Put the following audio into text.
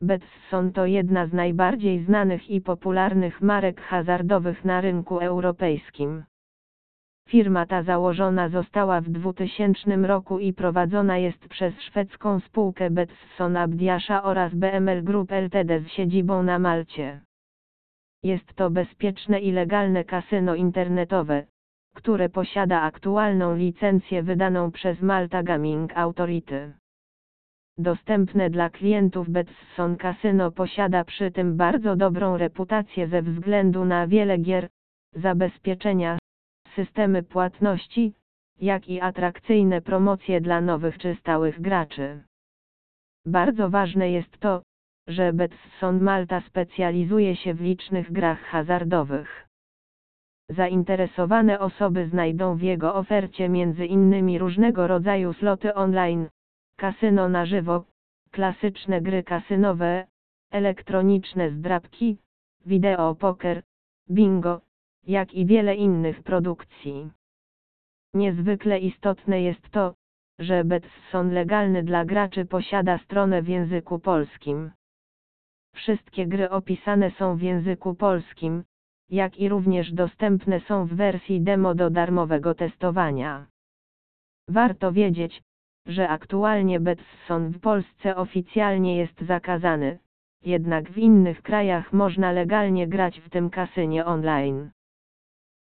Betson to jedna z najbardziej znanych i popularnych marek hazardowych na rynku europejskim. Firma ta założona została w 2000 roku i prowadzona jest przez szwedzką spółkę Betsson Abdiasza oraz BML Group Ltd z siedzibą na Malcie. Jest to bezpieczne i legalne kasyno internetowe, które posiada aktualną licencję wydaną przez Malta Gaming Authority. Dostępne dla klientów Betson Casino posiada przy tym bardzo dobrą reputację ze względu na wiele gier, zabezpieczenia, systemy płatności, jak i atrakcyjne promocje dla nowych czy stałych graczy. Bardzo ważne jest to, że Betson Malta specjalizuje się w licznych grach hazardowych. Zainteresowane osoby znajdą w jego ofercie innymi różnego rodzaju sloty online, kasyno na żywo, klasyczne gry kasynowe, elektroniczne zdrabki, wideo poker, bingo, jak i wiele innych produkcji. Niezwykle istotne jest to, że Betson legalny dla graczy posiada stronę w języku polskim. Wszystkie gry opisane są w języku polskim, jak i również dostępne są w wersji demo do darmowego testowania. Warto wiedzieć, że aktualnie Betson w Polsce oficjalnie jest zakazany, jednak w innych krajach można legalnie grać w tym kasynie online.